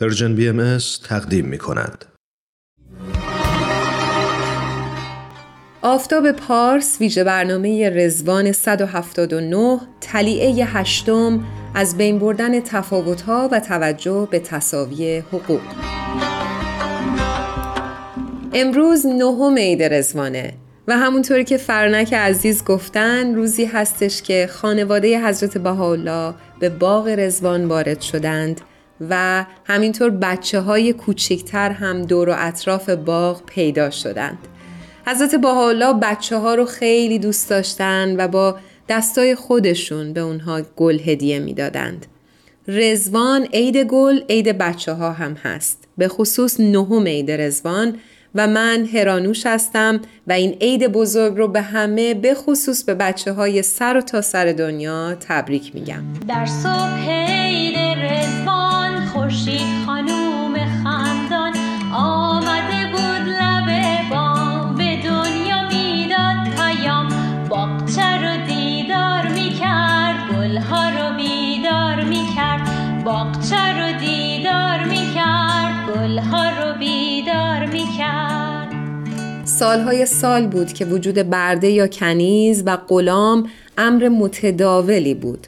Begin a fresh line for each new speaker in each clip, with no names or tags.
Persian BMS تقدیم می کند.
آفتاب پارس ویژه برنامه رضوان 179 طلیعه هشتم از بین بردن تفاوتها و توجه به تساوی حقوق امروز نهم عید رضوانه و همونطوری که فرانک عزیز گفتن روزی هستش که خانواده حضرت بهاءالله به باغ رزوان وارد شدند و همینطور بچه های کوچکتر هم دور و اطراف باغ پیدا شدند. حضرت باحالا بچه ها رو خیلی دوست داشتن و با دستای خودشون به اونها گل هدیه می‌دادند. رزوان عید گل عید بچه ها هم هست. به خصوص نهم عید رزوان و من هرانوش هستم و این عید بزرگ رو به همه به خصوص به بچه های سر و تا سر دنیا تبریک میگم.
در صبح خورشید خانوم خندان. آمده بود لب بام به دنیا می‌داد پیام. باغچه رو دیدار می‌کرد گلها رو بیدار می‌کرد. باغچه رو دیدار می‌کرد گلها رو بیدار می‌کرد.
سالهای سال بود که وجود برده یا کنیز و غلام امر متداولی بود.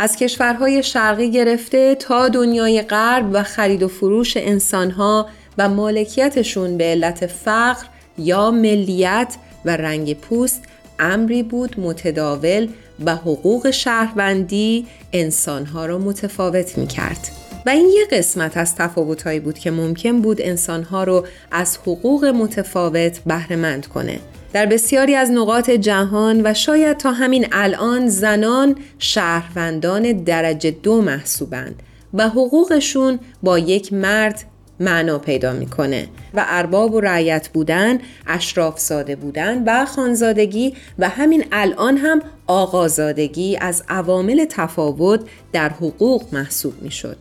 از کشورهای شرقی گرفته تا دنیای غرب و خرید و فروش انسانها و مالکیتشون به علت فقر یا ملیت و رنگ پوست امری بود متداول و حقوق شهروندی انسانها را متفاوت می کرد. و این یه قسمت از تفاوتهایی بود که ممکن بود انسانها رو از حقوق متفاوت بهرهمند کنه. در بسیاری از نقاط جهان و شاید تا همین الان زنان شهروندان درجه دو محسوبند و حقوقشون با یک مرد معنا پیدا می‌کنه و ارباب و رعیت بودن، اشراف ساده بودن و خانزادگی و همین الان هم آقازادگی از عوامل تفاوت در حقوق محسوب می‌شد.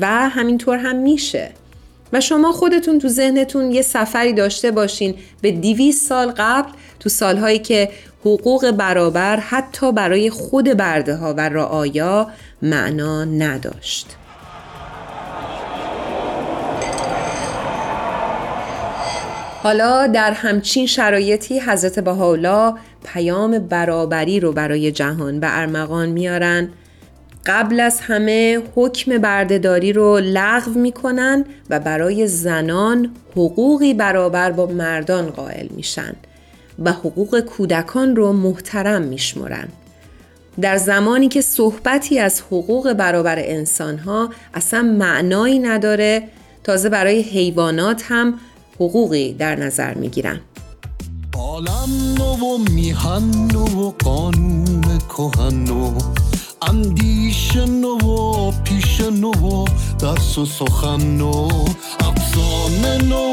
و همینطور هم میشه. و شما خودتون تو ذهنتون یه سفری داشته باشین به دیویس سال قبل تو سالهایی که حقوق برابر حتی برای خود برده ها و رعایا معنا نداشت. حالا در همچین شرایطی حضرت بهاءالله پیام برابری رو برای جهان به ارمغان میارن قبل از همه حکم بردهداری رو لغو می‌کنن و برای زنان حقوقی برابر با مردان قائل میشن و حقوق کودکان رو محترم میشمرن. در زمانی که صحبتی از حقوق برابر انسانها اصلا معنایی نداره تازه برای حیوانات هم حقوقی در نظر می‌گیرن. عالم و میهن و قانون کهن و اندیش نو و پیش نو و درس و سخن نو افسانه نو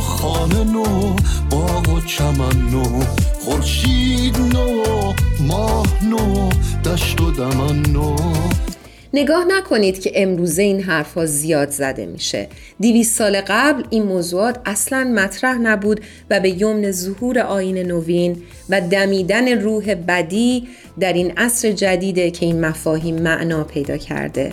خانه نو باغ و چمن نو خورشید نو ماه نو دشت و دمن نو. نگاه نکنید که امروزه این حرفها زیاد زده میشه. دیویس سال قبل این موضوعات اصلا مطرح نبود و به یمن ظهور آین نوین و دمیدن روح بدی در این عصر جدیده که این مفاهیم معنا پیدا کرده.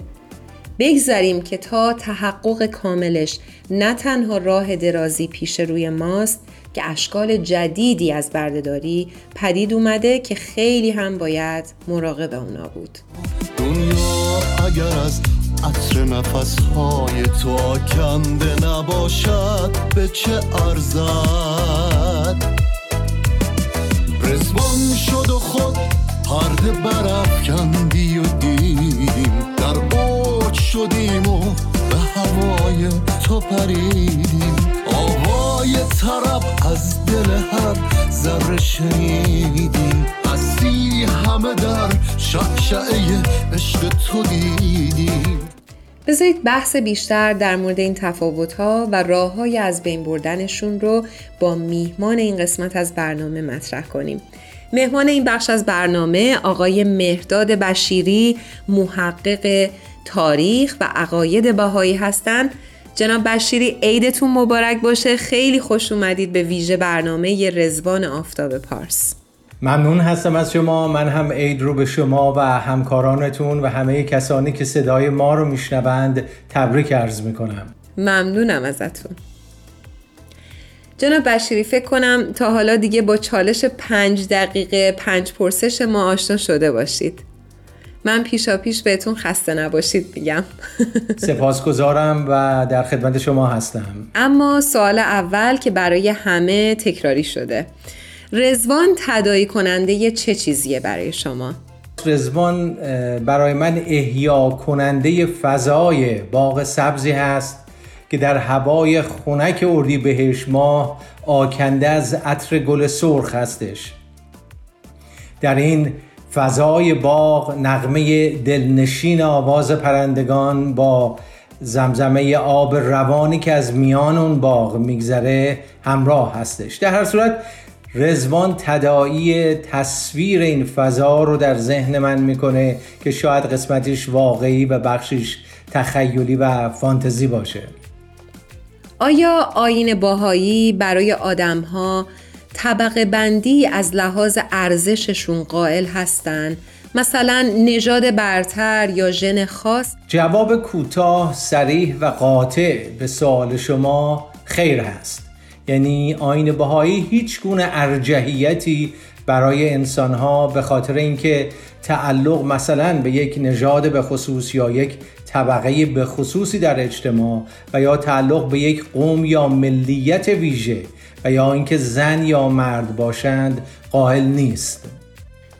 بگذاریم که تا تحقق کاملش نه تنها راه درازی پیش روی ماست که اشکال جدیدی از بردهداری پدید اومده که خیلی هم باید مراقب اونا بود. دنیا اگر از عطر نفس های تو آکنده نباشد به چه ارزد؟ رزوان شد و خود پرده برافکندی و دیدیم در اوج شدیم و به هوای تو پریدیم آوای طرب از دل هر ذره شنیدیم. همه در شعشعه عشق تو بذارید بحث بیشتر در مورد این تفاوت ها و راه های از بین بردنشون رو با میهمان این قسمت از برنامه مطرح کنیم. مهمان این بخش از برنامه آقای مهرداد بشیری محقق تاریخ و عقاید باهایی هستند. جناب بشیری عیدتون مبارک باشه خیلی خوش اومدید به ویژه برنامه رزوان آفتاب پارس
ممنون هستم از شما. من هم عید رو به شما و همکارانتون و همه کسانی که صدای ما رو میشنوند تبریک عرض می‌کنم.
ممنونم ازتون. جناب بشیری فکر کنم تا حالا دیگه با چالش پنج دقیقه پنج پرسش ما آشنا شده باشید. من پیشا پیش بهتون خسته نباشید میگم.
سپاسگزارم و در خدمت شما هستم.
اما سوال اول که برای همه تکراری شده. رزوان تدایی کننده چه چیزیه برای شما؟
رزوان برای من احیا کننده فضای باغ سبزی هست که در هوای خنک اردی بهش ماه آکنده از عطر گل سرخ هستش در این فضای باغ نغمه دلنشین آواز پرندگان با زمزمه آب روانی که از میان اون باغ میگذره همراه هستش در هر صورت رزوان تدایی تصویر این فضا رو در ذهن من می‌کنه که شاید قسمتش واقعی و بخشش تخیلی و فانتزی باشه
آیا آین باهایی برای آدمها طبقه بندی از لحاظ ارزششون قائل هستند؟ مثلا نژاد برتر یا ژن خاص؟
جواب کوتاه، سریح و قاطع به سوال شما خیر هست. یعنی آین بهایی هیچ گونه ارجحیتی برای انسانها به خاطر اینکه تعلق مثلا به یک نژاد به خصوص یا یک طبقه به خصوصی در اجتماع و یا تعلق به یک قوم یا ملیت ویژه و یا اینکه زن یا مرد باشند قائل نیست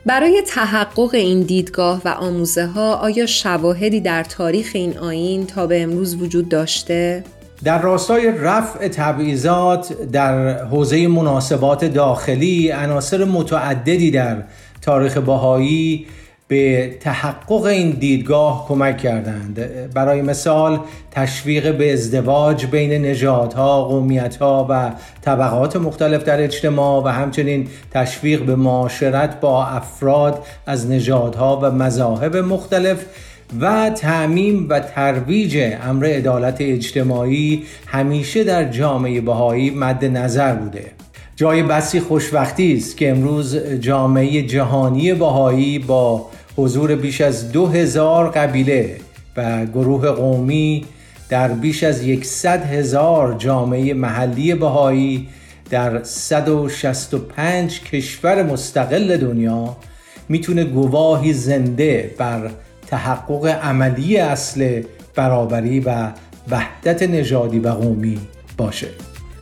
برای تحقق این دیدگاه و آموزه ها آیا شواهدی در تاریخ این آین تا به امروز وجود داشته؟
در راستای رفع تبعیضات در حوزه مناسبات داخلی عناصر متعددی در تاریخ باهایی به تحقق این دیدگاه کمک کردند. برای مثال تشویق به ازدواج بین نژادها، قومیتها و طبقات مختلف در اجتماع و همچنین تشویق به معاشرت با افراد از نژادها و مذاهب مختلف و تعمیم و ترویج امر عدالت اجتماعی همیشه در جامعه بهایی مد نظر بوده. جای بسی خوشوقتی است که امروز جامعه جهانی بهایی با حضور بیش از دو هزار قبیله و گروه قومی در بیش از یکصد هزار جامعه محلی بهایی در 165 کشور مستقل دنیا می‌تونه گواهی زنده بر تحقق عملی اصل برابری و وحدت نژادی و قومی باشه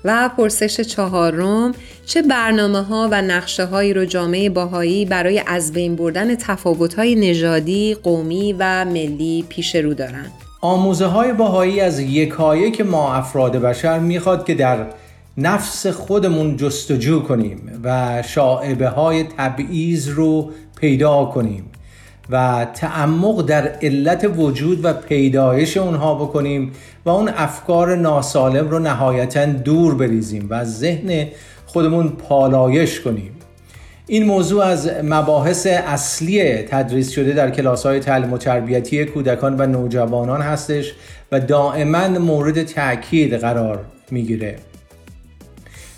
و پرسش چهارم چه برنامه ها و نقشه هایی رو جامعه باهایی برای از بین بردن تفاوت های نژادی، قومی و ملی پیش رو دارن؟
آموزه های باهایی از یکایک ما افراد بشر می‌خواد که در نفس خودمون جستجو کنیم و شاعبه های تبعیض رو پیدا کنیم و تعمق در علت وجود و پیدایش اونها بکنیم و اون افکار ناسالم رو نهایتا دور بریزیم و ذهن خودمون پالایش کنیم. این موضوع از مباحث اصلی تدریس شده در کلاس های تعلیم و تربیتی کودکان و نوجوانان هستش و دائما مورد تاکید قرار می‌گیره.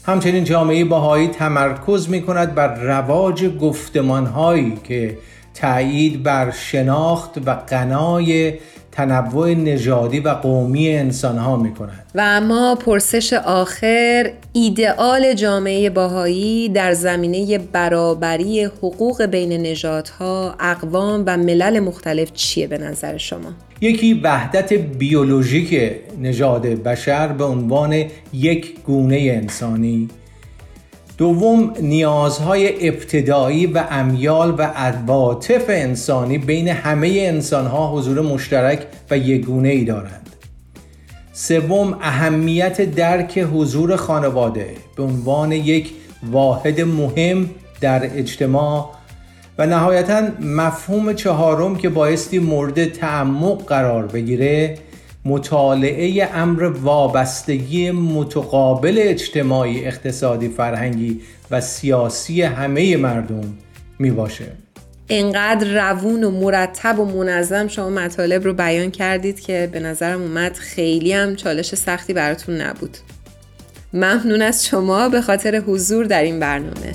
همچنین جامعه باهایی تمرکز می کند بر رواج گفتمان هایی که تایید بر شناخت و قنای تنوع نژادی و قومی انسان ها می کند.
و اما پرسش آخر ایدئال جامعه باهایی در زمینه برابری حقوق بین نژادها، اقوام و ملل مختلف چیه به نظر شما؟
یکی وحدت بیولوژیک نژاد بشر به عنوان یک گونه انسانی دوم نیازهای ابتدایی و امیال و عواطف انسانی بین همه انسانها حضور مشترک و یگونه ای دارند. سوم اهمیت درک حضور خانواده به عنوان یک واحد مهم در اجتماع و نهایتا مفهوم چهارم که بایستی مورد تعمق قرار بگیره مطالعه امر وابستگی متقابل اجتماعی اقتصادی فرهنگی و سیاسی همه مردم می باشه
انقدر روون و مرتب و منظم شما مطالب رو بیان کردید که به نظرم اومد خیلی هم چالش سختی براتون نبود. ممنون از شما به خاطر حضور در این برنامه.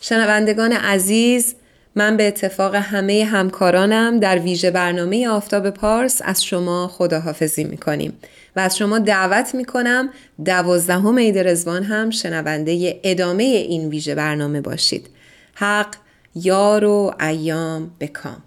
شنوندگان عزیز من به اتفاق همه همکارانم در ویژه برنامه آفتاب پارس از شما خداحافظی می‌کنیم و از شما دعوت می‌کنم دوازدهم عید رزوان هم شنونده ادامه این ویژه برنامه باشید. حق یار و ایام بکام